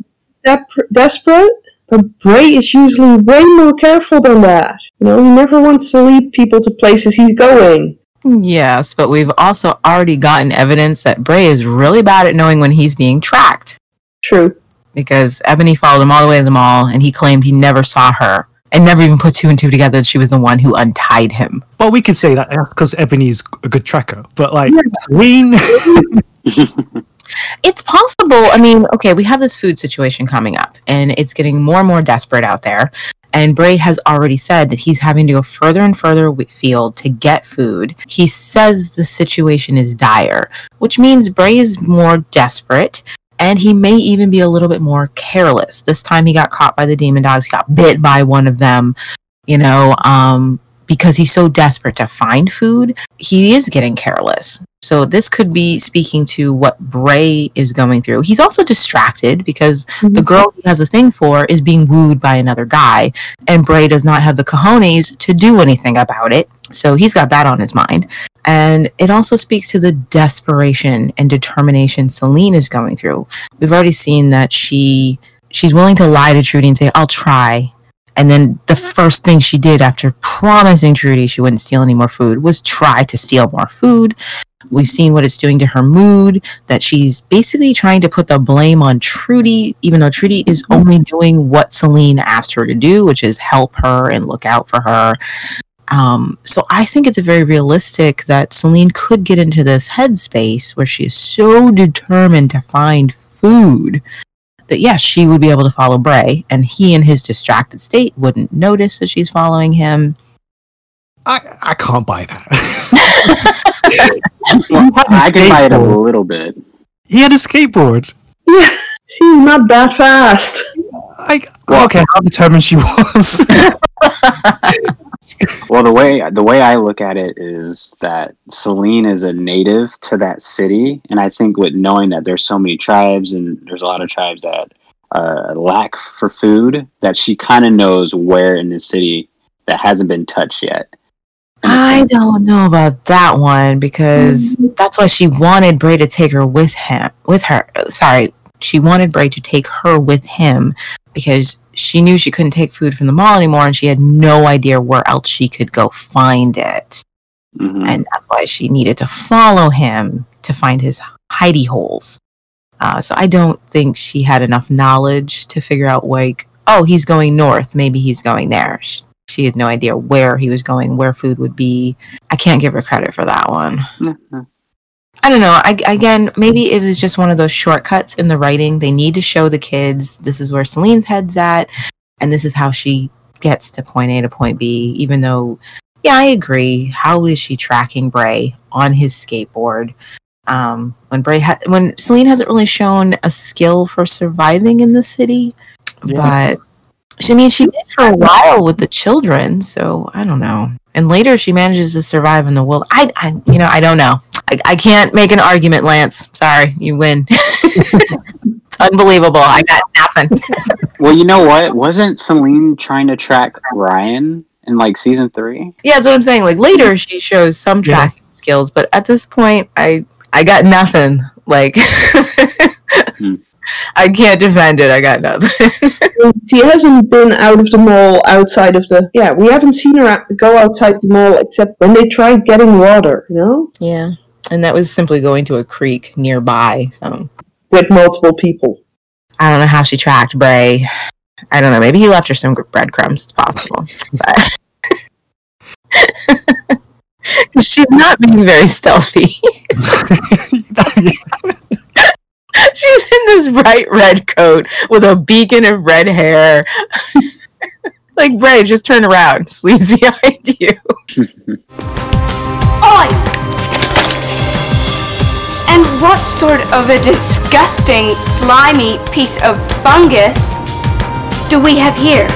dep- desperate, but Bray is usually way more careful than that. You know, he never wants to lead people to places he's going. Yes, but we've also already gotten evidence that Bray is really bad at knowing when he's being tracked. True. Because Ebony followed him all the way to the mall and he claimed he never saw her and never even put two and two together that she was the one who untied him. Well, we could say that because Ebony's a good tracker, but like, Salene. it's possible. I mean, okay, we have this food situation coming up and it's getting more and more desperate out there. And Bray has already said that he's having to go further and further field to get food. He says the situation is dire, which means Bray is more desperate and he may even be a little bit more careless. This time he got caught by the demon dogs, he got bit by one of them, you know, um, because he's so desperate to find food, he is getting careless. So this could be speaking to what Bray is going through. He's also distracted because mm-hmm. the girl he has a thing for is being wooed by another guy, and Bray does not have the cojones to do anything about it. So he's got that on his mind. And it also speaks to the desperation and determination Salene is going through. We've already seen that she she's willing to lie to Trudy and say, I'll try. And then the first thing she did after promising Trudy she wouldn't steal any more food was try to steal more food. We've seen what it's doing to her mood, that she's basically trying to put the blame on Trudy, even though Trudy is only doing what Salene asked her to do, which is help her and look out for her. Um, so I think it's very realistic that Salene could get into this headspace where she is so determined to find food that yes, she would be able to follow Bray, and he in his distracted state wouldn't notice that she's following him. I, I can't buy that. well, I can buy it a little bit. He had a skateboard. Yeah, she's not that fast. I, well, okay, how determined she was. well, the way the way I look at it is that Salene is a native to that city, and I think with knowing that there's so many tribes and there's a lot of tribes that uh, lack for food, that she kind of knows where in the city that hasn't been touched yet. I don't know about that one because mm-hmm. that's why she wanted Bray to take her with him, with her. Sorry, she wanted Bray to take her with him because she knew she couldn't take food from the mall anymore and she had no idea where else she could go find it. Mm-hmm. And that's why she needed to follow him to find his hidey holes. Uh, so I don't think she had enough knowledge to figure out like oh, he's going north. Maybe he's going there. She, she had no idea where he was going, where food would be. I can't give her credit for that one. I don't know. I, again, maybe it was just one of those shortcuts in the writing. They need to show the kids this is where Salene's head's at, and this is how she gets to point A to point B. Even though, yeah, I agree. How is she tracking Bray on his skateboard? Um, when Bray ha- when Salene hasn't really shown a skill for surviving in the city, Yeah. but she I mean she did for a while with the children. So I don't know. And later she manages to survive in the world. I, I you know, I don't know. I, I can't make an argument, Lance. Sorry, you win. it's unbelievable. I got nothing. well, you know what? Wasn't Salene trying to track Ryan in like season three? Yeah, that's what I'm saying. Like later she shows some Yeah. tracking skills, but at this point I I got nothing. Like Hmm. I can't defend it. I got nothing. She hasn't been out of the mall outside of the. Yeah, we haven't seen her go outside the mall except when they tried getting water, you know? yeah. And that was simply going to a creek nearby. So With multiple people. I don't know how she tracked Bray. I don't know. Maybe he left her some breadcrumbs. It's possible, but she's not being very stealthy. she's in this bright red coat with a beacon of red hair. like Bray, just turn around. Sleeves behind you. Oi! And what sort of a disgusting, slimy piece of fungus do we have here?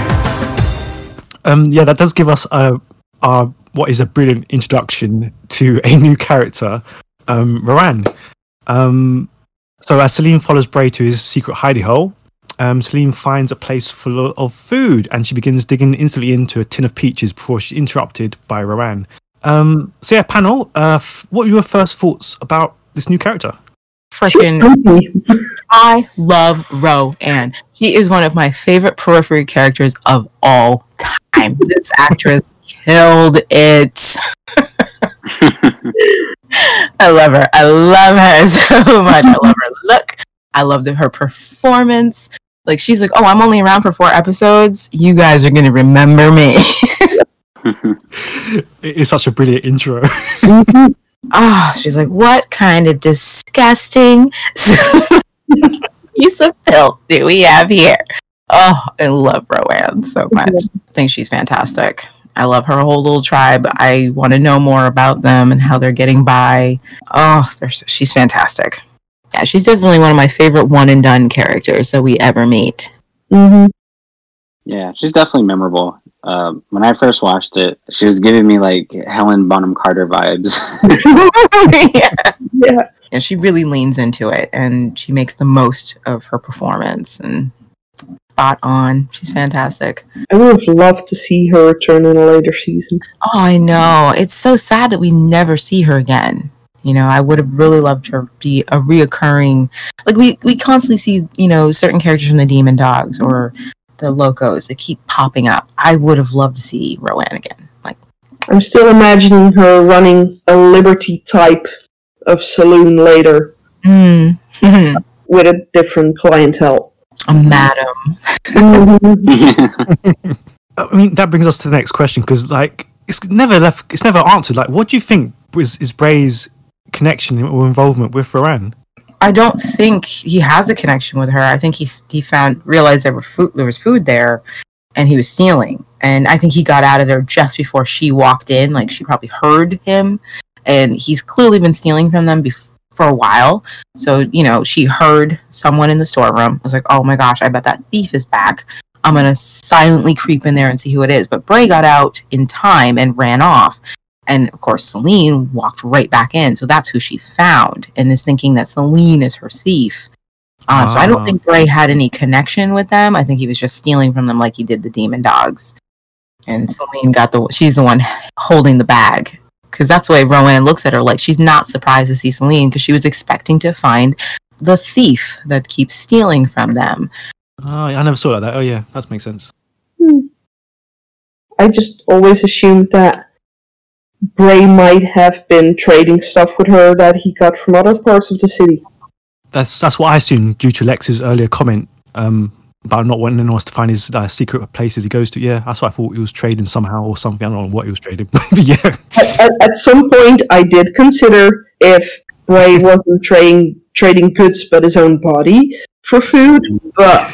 Um, yeah, that does give us a, a what is a brilliant introduction to a new character, um. Um, so as Salene follows Bray to his secret hidey hole, um, Salene finds a place full of food, and she begins digging instantly into a tin of peaches before she's interrupted by Rowan. Um, so yeah, panel, uh, f- what were your first thoughts about this new character? She's Freaking. I love Roanne. She is one of my favorite periphery characters of all time. This actress killed it. I love her. I love her so much. I love her look. I love the, her performance. Like she's like, oh, I'm only around for four episodes. You guys are gonna remember me. It is such a brilliant intro. oh, she's like, what kind of disgusting piece of filth do we have here? Oh, I love Roanne so much. I think she's fantastic. I love her whole little tribe. I want to know more about them and how they're getting by. Oh, they're, so- she's fantastic. Yeah, she's definitely one of my favorite one and done characters that we ever meet. hmm yeah, she's definitely memorable. Um, when I first watched it, she was giving me like Helen Bonham Carter vibes. yeah. Yeah. yeah, she really leans into it and she makes the most of her performance and spot on. She's fantastic. I would have loved to see her return in a later season. Oh, I know. It's so sad that we never see her again. You know, I would have really loved her to be a reoccurring like we we constantly see, you know, certain characters from the Demon Dogs or the Locos that keep popping up. I would have loved to see Rowan again. Like I'm still imagining her running a Liberty type of saloon later mm, a with a different clientele. A madam. Mhm. I mean, that brings us to the next question because, like, it's never left. It's never answered. Like, what do you think is, is Bray's connection or involvement with Rowan? I don't think he has a connection with her. I think he he found realized there were food there was food there, and he was stealing. And I think he got out of there just before she walked in. Like she probably heard him, and he's clearly been stealing from them bef- for a while. So you know she heard someone in the storeroom. I was like, oh my gosh, I bet that thief is back. I'm gonna silently creep in there and see who it is. But Bray got out in time and ran off. And of course, Salene walked right back in. So that's who she found and is thinking that Salene is her thief. Uh, So I don't Ah. think Bray had any connection with them. I think he was just stealing from them like he did the demon dogs. And Salene got the, she's the one holding the bag. Because that's the way Rowan looks at her. Like she's not surprised to see Salene because she was expecting to find the thief that keeps stealing from them. Oh, I never saw it like that. Oh, yeah, that makes sense. I just always assumed that Bray might have been trading stuff with her that he got from other parts of the city. That's that's what I assumed due to Lex's earlier comment um, about not wanting anyone else to find his uh, secret places he goes to. Yeah, that's what I thought he was trading somehow or something. I don't know what he was trading, but yeah. At, at, at some point, I did consider if Bray wasn't trading trading goods but his own body for food, but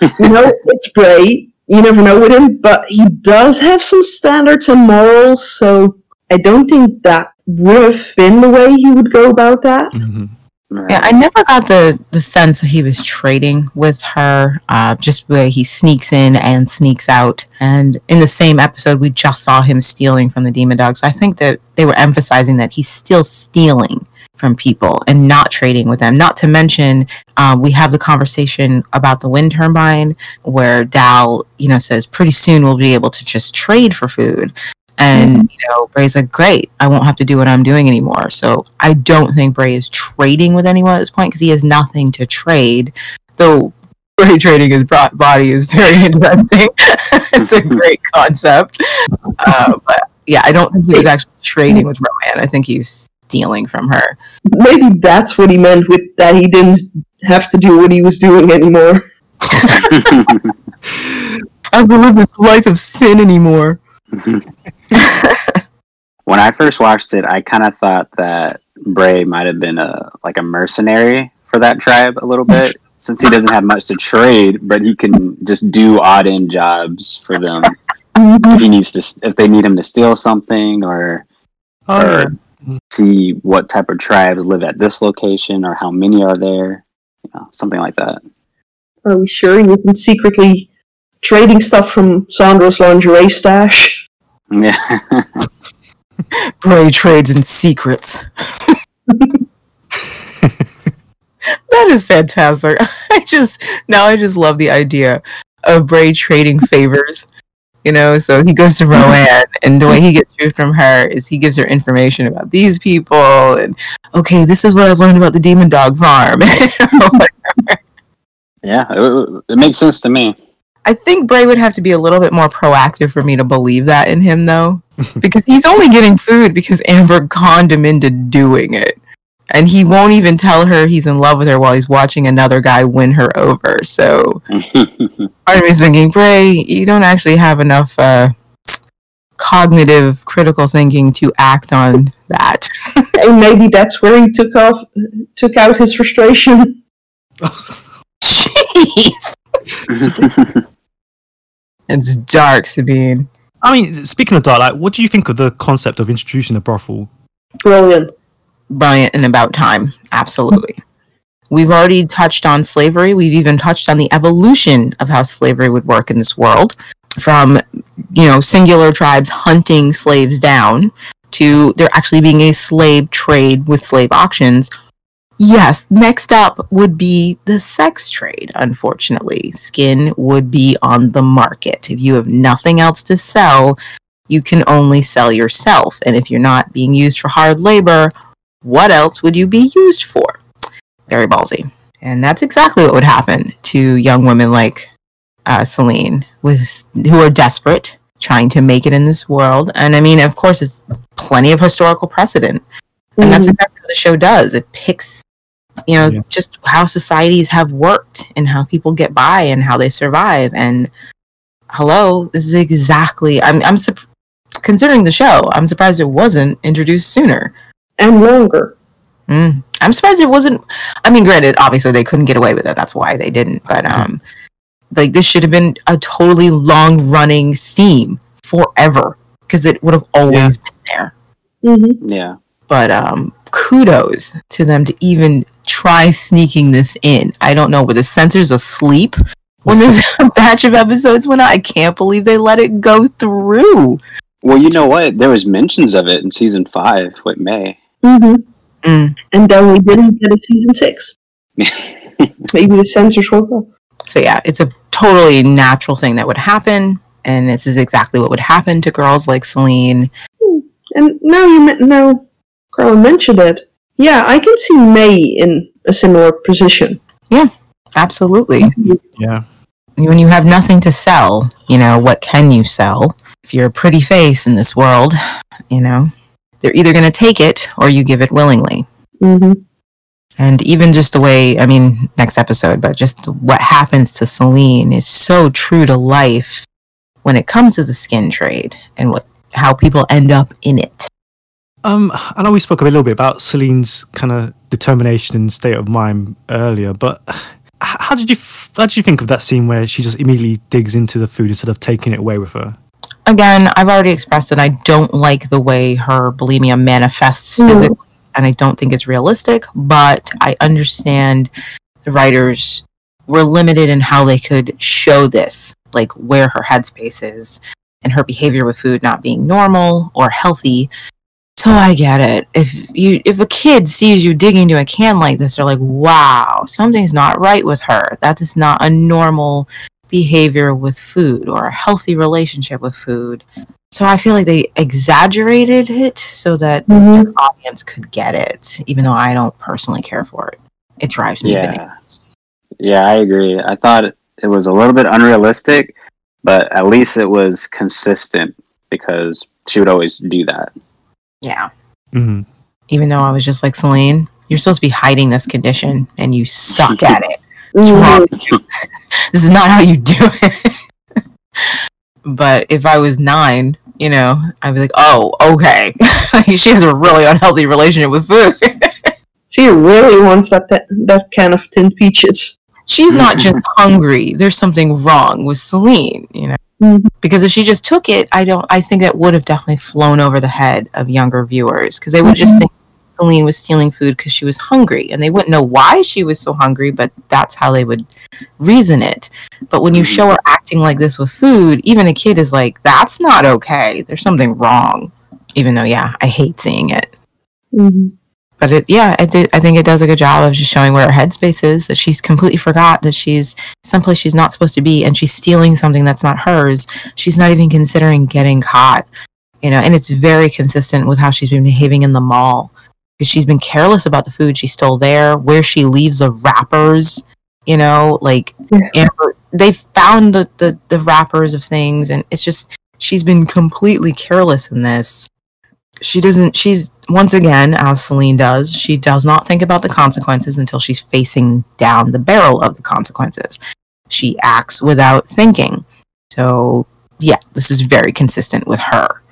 you know, it's Bray. You never know with him, but he does have some standards and morals, so I don't think that would have been the way he would go about that. hmm Right. Yeah, I never got the the sense that he was trading with her. Uh, just the way he sneaks in and sneaks out. And in the same episode, we just saw him stealing from the demon dog. So I think that they were emphasizing that he's still stealing from people and not trading with them. Not to mention, uh, we have the conversation about the wind turbine where Dal, you know, says pretty soon we'll be able to just trade for food. And you know, Bray's like, great, I won't have to do what I'm doing anymore. So I don't think Bray is trading with anyone at this point because he has nothing to trade. Though Bray trading his body is very interesting. it's a great concept. Uh, but yeah, I don't think he was actually trading with Rowan. I think he was stealing from her. Maybe that's what he meant with that he didn't have to do what he was doing anymore. I don't live this life of sin anymore. when I first watched it, I kind of thought that Bray might have been a like a mercenary for that tribe a little bit, since he doesn't have much to trade, but he can just do odd end jobs for them. if he needs to, if they need him to steal something or Oh, yeah. or see what type of tribes live at this location or how many are there, you know, something like that. Are we sure you've been secretly trading stuff from Zandra's lingerie stash? Yeah. Bray trades in secrets. that is fantastic. I just now I just love the idea of Bray trading favors. You know, so he goes to Rowan, and the way he gets food from her is he gives her information about these people, and okay, this is what I've learned about the demon dog farm. yeah, it, it makes sense to me. I think Bray would have to be a little bit more proactive for me to believe that in him, though, because he's only getting food because Amber conned him into doing it. And he won't even tell her he's in love with her while he's watching another guy win her over. So part of me is thinking, Bray, you don't actually have enough uh, cognitive critical thinking to act on that. and maybe that's where he took off, took out his frustration. Jeez. It's dark, Sabine. I mean, speaking of dark, like, what do you think of the concept of introducing a brothel? Brilliant. brilliant and about time. Absolutely. We've already touched on slavery. We've even touched on the evolution of how slavery would work in this world from, you know, singular tribes hunting slaves down to there actually being a slave trade with slave auctions. Yes, next up would be the sex trade, unfortunately. Skin would be on the market. If you have nothing else to sell, you can only sell yourself. And if you're not being used for hard labor, what else would you be used for? Very ballsy. And that's exactly what would happen to young women like uh, Salene, with who are desperate, trying to make it in this world. And I mean, of course, it's plenty of historical precedent, and that's Mhm. exactly what the show does. It picks, you know, Yeah. just how societies have worked and how people get by and how they survive. And hello, this is exactly. I'm I'm sup- considering the show. I'm surprised it wasn't introduced sooner. and longer. Mm. I'm surprised it wasn't. I mean, granted, obviously they couldn't get away with it. That's why they didn't. But um, like this should have been a totally long running theme forever because it would have always been there. hmm yeah. But um, kudos to them to even try sneaking this in. I don't know, were the censors asleep when this batch of episodes went out? I can't believe they let it go through. Well, you know what? There was mentions of it in season five with May. hmm Mm. And then we didn't get a season six. Maybe the censors woke up. So yeah, it's a totally natural thing that would happen, and this is exactly what would happen to girls like Salene. And now you men- now Carl mentioned it. Yeah, I can see May in a similar position. Yeah, absolutely. Yeah. When you have nothing to sell, you know, what can you sell? If you're a pretty face in this world, you know, they're either going to take it or you give it willingly. hmm And even just the way, I mean, next episode, but just what happens to Salene is so true to life when it comes to the skin trade and what how people end up in it. Um, I know we spoke a little bit about Salene's kind of determination and state of mind earlier, but how did you how did you think of that scene where she just immediately digs into the food instead of taking it away with her? Again, I've already expressed that I don't like the way her bulimia manifests physically, and I don't think it's realistic, but I understand the writers were limited in how they could show this, like where her headspace is and her behavior with food not being normal or healthy. So I get it. If you if a kid sees you digging into a can like this, they're like, "Wow, something's not right with her. That is not a normal behavior with food or a healthy relationship with food." So I feel like they exaggerated it so that mm-hmm. the audience could get it, even though I don't personally care for it. It drives me Yeah. bananas. Yeah, I agree. I thought it was a little bit unrealistic, but at least it was consistent because she would always do that. Yeah. hmm Even though I was just like Salene, you're supposed to be hiding this condition and you suck at it. What's wrong with you? this is not how you do it. but if I was nine, you know, I'd be like, oh, okay. she has a really unhealthy relationship with food. She really wants that that, that can of tinned peaches. She's not just hungry. There's something wrong with Salene, you know. Mhm. Because if she just took it, I don't. I think that would have definitely flown over the head of younger viewers because they would just think Salene was stealing food because she was hungry, and they wouldn't know why she was so hungry. But that's how they would reason it. But when you show her acting like this with food, even a kid is like, "That's not okay. There's something wrong." Even though, yeah, I hate seeing it. Mhm. But it, yeah, it did, I think it does a good job of just showing where her headspace is. That she's completely forgot that she's someplace she's not supposed to be, and she's stealing something that's not hers. She's not even considering getting caught, you know. And it's very consistent with how she's been behaving in the mall because she's been careless about the food she stole there, where she leaves the wrappers, you know, like Yeah. They found the, the the wrappers of things, and it's just she's been completely careless in this she doesn't she's once again as Salene does she does not think about the consequences until she's facing down the barrel of the consequences. She acts without thinking. So yeah this is very consistent with her.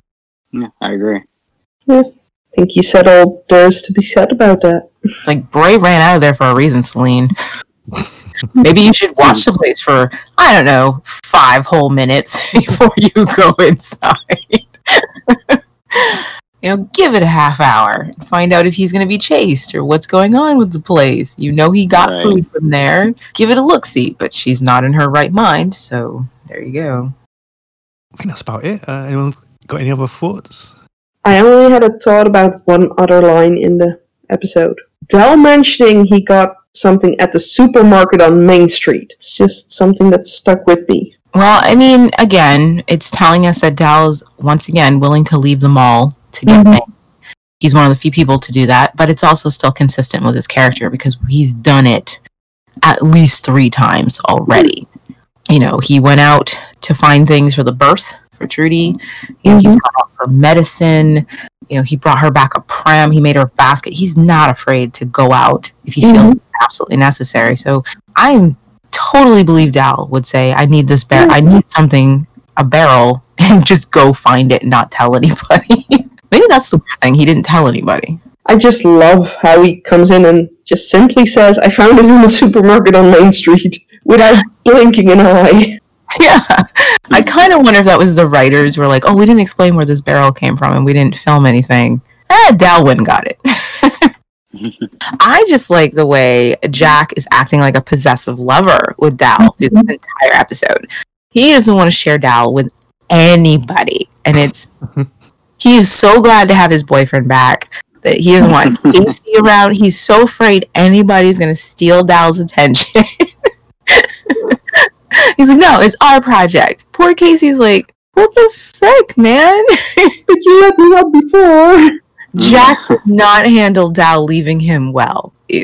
Yeah, I agree. I think you said all there is to be said about that. like bray ran out of there for a reason Salene. Maybe you should watch the place for i don't know five whole minutes before you go inside you know give it a half hour find out if he's going to be chased or what's going on with the place you know he got Right. food from there give it a look see but she's not in her right mind so there you go I think that's about it. Uh, anyone got any other thoughts? I only had a thought about one other line in the episode. Dal mentioning he got something at the supermarket on Main Street. It's just something that stuck with me. well i mean again it's telling us that Dal is once again willing to leave the mall to get Mhm. things. He's one of the few people to do that but it's also still consistent with his character because he's done it at least three times already. You know he went out to find things for the birth for trudy. You know he's mm-hmm. gone out for medicine. You know he brought her back a pram. He made her a basket. He's not afraid to go out if he feels mm-hmm. it's absolutely necessary. So i'm totally believe dal would say i need this barrel i mm-hmm. need something a barrel and just go find it and not tell anybody maybe that's the thing. He didn't tell anybody. I just love how he comes in and just simply says, I found it in the supermarket on Main Street without blinking an eye. yeah. I kind of wonder if that was the writers were like oh we didn't explain where this barrel came from and we didn't film anything. Eh, dalwin got it. I just like the way jack is acting like a possessive lover with dal through this entire episode. He doesn't want to share dal with anybody and it's he is so glad to have his boyfriend back that he doesn't want KC around. He's so afraid anybody's gonna steal Dal's attention. He's like, no, it's our project. Poor KC's like, what the frick, man? But you let me up before. Jack did not handle Dal leaving him well. He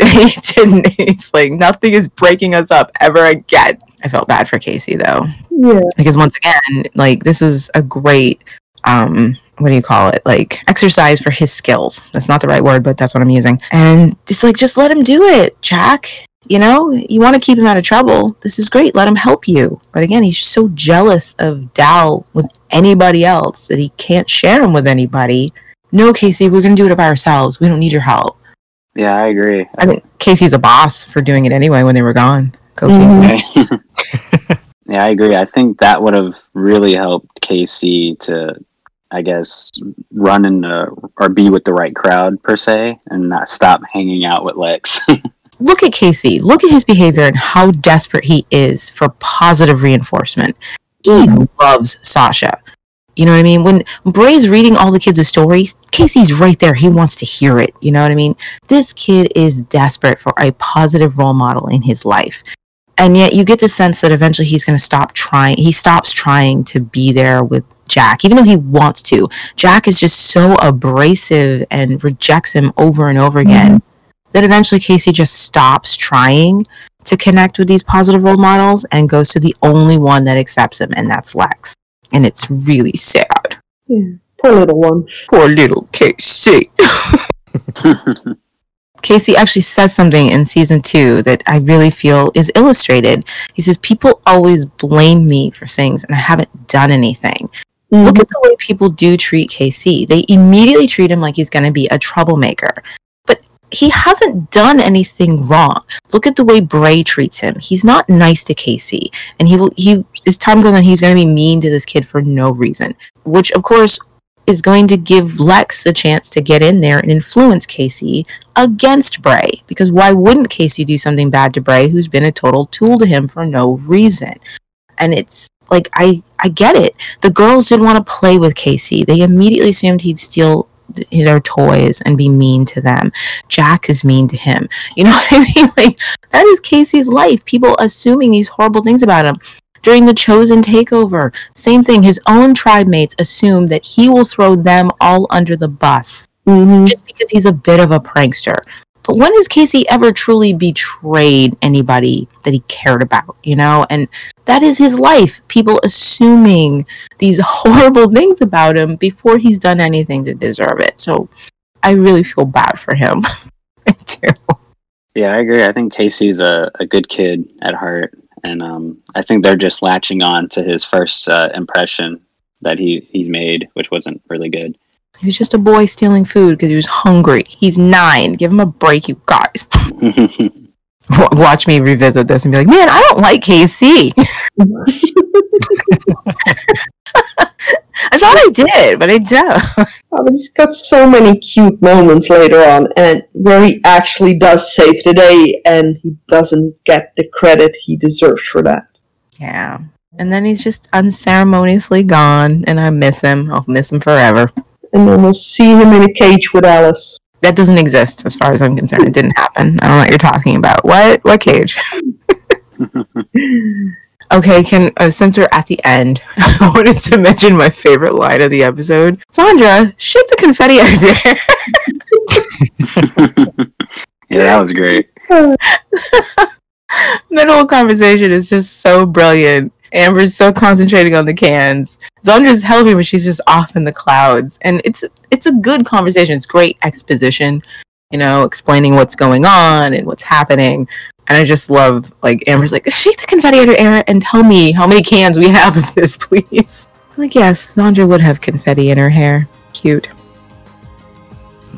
didn't. He's like, nothing is breaking us up ever again. I felt bad for KC though. Yeah. because once again like this is a great um what do you call it? Like exercise for his skills. That's not the right word, but that's what I'm using. And it's like, just let him do it, Jack. You know, you want to keep him out of trouble. This is great. Let him help you. But again, he's just so jealous of Dal with anybody else that he can't share him with anybody. No, KC, we're going to do it by ourselves. We don't need your help. Yeah, I agree. I think KC's a boss for doing it anyway when they were gone. Go, Mhm. KC. yeah, I agree. I think that would have really helped KC to, I guess, run in the, or be with the right crowd per se, and not stop hanging out with Lex. look at KC. Look at his behavior and how desperate he is for positive reinforcement. He mm-hmm. loves Sasha. You know what I mean? When Bray's reading all the kids a story, KC's right there. He wants to hear it. You know what I mean? This kid is desperate for a positive role model in his life. And yet you get the sense that eventually he's going to stop trying. He stops trying to be there with Jack, even though he wants to. Jack is just so abrasive and rejects him over and over again mm-hmm. that eventually KC just stops trying to connect with these positive role models and goes to the only one that accepts him, and that's Lex. And it's really sad. Yeah, poor little one. Poor little KC. KC actually says something in season two that I really feel is illustrated. He says, People always blame me for things, and I haven't done anything. Mm-hmm. Look at the way people do treat KC. They immediately treat him like he's going to be a troublemaker. But he hasn't done anything wrong. Look at the way Bray treats him. He's not nice to KC. And he will he as time goes on, he's gonna be mean to this kid for no reason. Which of course is going to give Lex a chance to get in there and influence KC against Bray. Because why wouldn't KC do something bad to Bray who's been a total tool to him for no reason? And it's like I I get it. The girls didn't want to play with KC. They immediately assumed he'd steal their toys and be mean to them. Jack is mean to him. You know what I mean? Like that is KC's life. People assuming these horrible things about him. During the chosen takeover, same thing. His own tribe mates assume that he will throw them all under the bus Mhm. just because he's a bit of a prankster. But when has KC ever truly betrayed anybody that he cared about, you know? And that is his life. People assuming these horrible things about him before he's done anything to deserve it. So I really feel bad for him. Do. Yeah, I agree. I think KC's a, a good kid at heart, and um, I think they're just latching on to his first uh, impression that he he's made, which wasn't really good. He was just a boy stealing food because he was hungry. He's nine. Give him a break, you guys. Watch me revisit this and be like, man, I don't like KC. I thought I did, but I don't. Oh, but he's got so many cute moments later on, and where he actually does save the day, and he doesn't get the credit he deserves for that. Yeah. And then he's just unceremoniously gone, and I miss him. I'll miss him forever. And then we'll see him in a cage with Alice. That doesn't exist as far as I'm concerned. It didn't happen. I don't know what you're talking about. What? What cage? okay, can uh, since we're at the end, I wanted to mention my favorite line of the episode. Zandra, shake the confetti out of your hair. yeah, that was great. that whole conversation is just so brilliant. Amber's so concentrating on the cans. Zandra's helping, but she's just off in the clouds. And it's it's a good conversation. It's great exposition, you know, explaining what's going on and what's happening. And I just love like Amber's like, shake the confetti out of hair and tell me how many cans we have of this, please. I'm like, yes, Zandra would have confetti in her hair. Cute.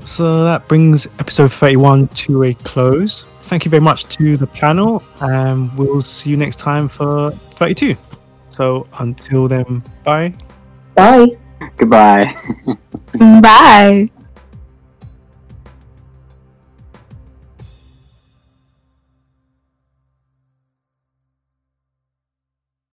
So that brings episode 31 to a close. Thank you very much to the panel, and we'll see you next time for 32. So until then, bye. Bye. Goodbye. Bye.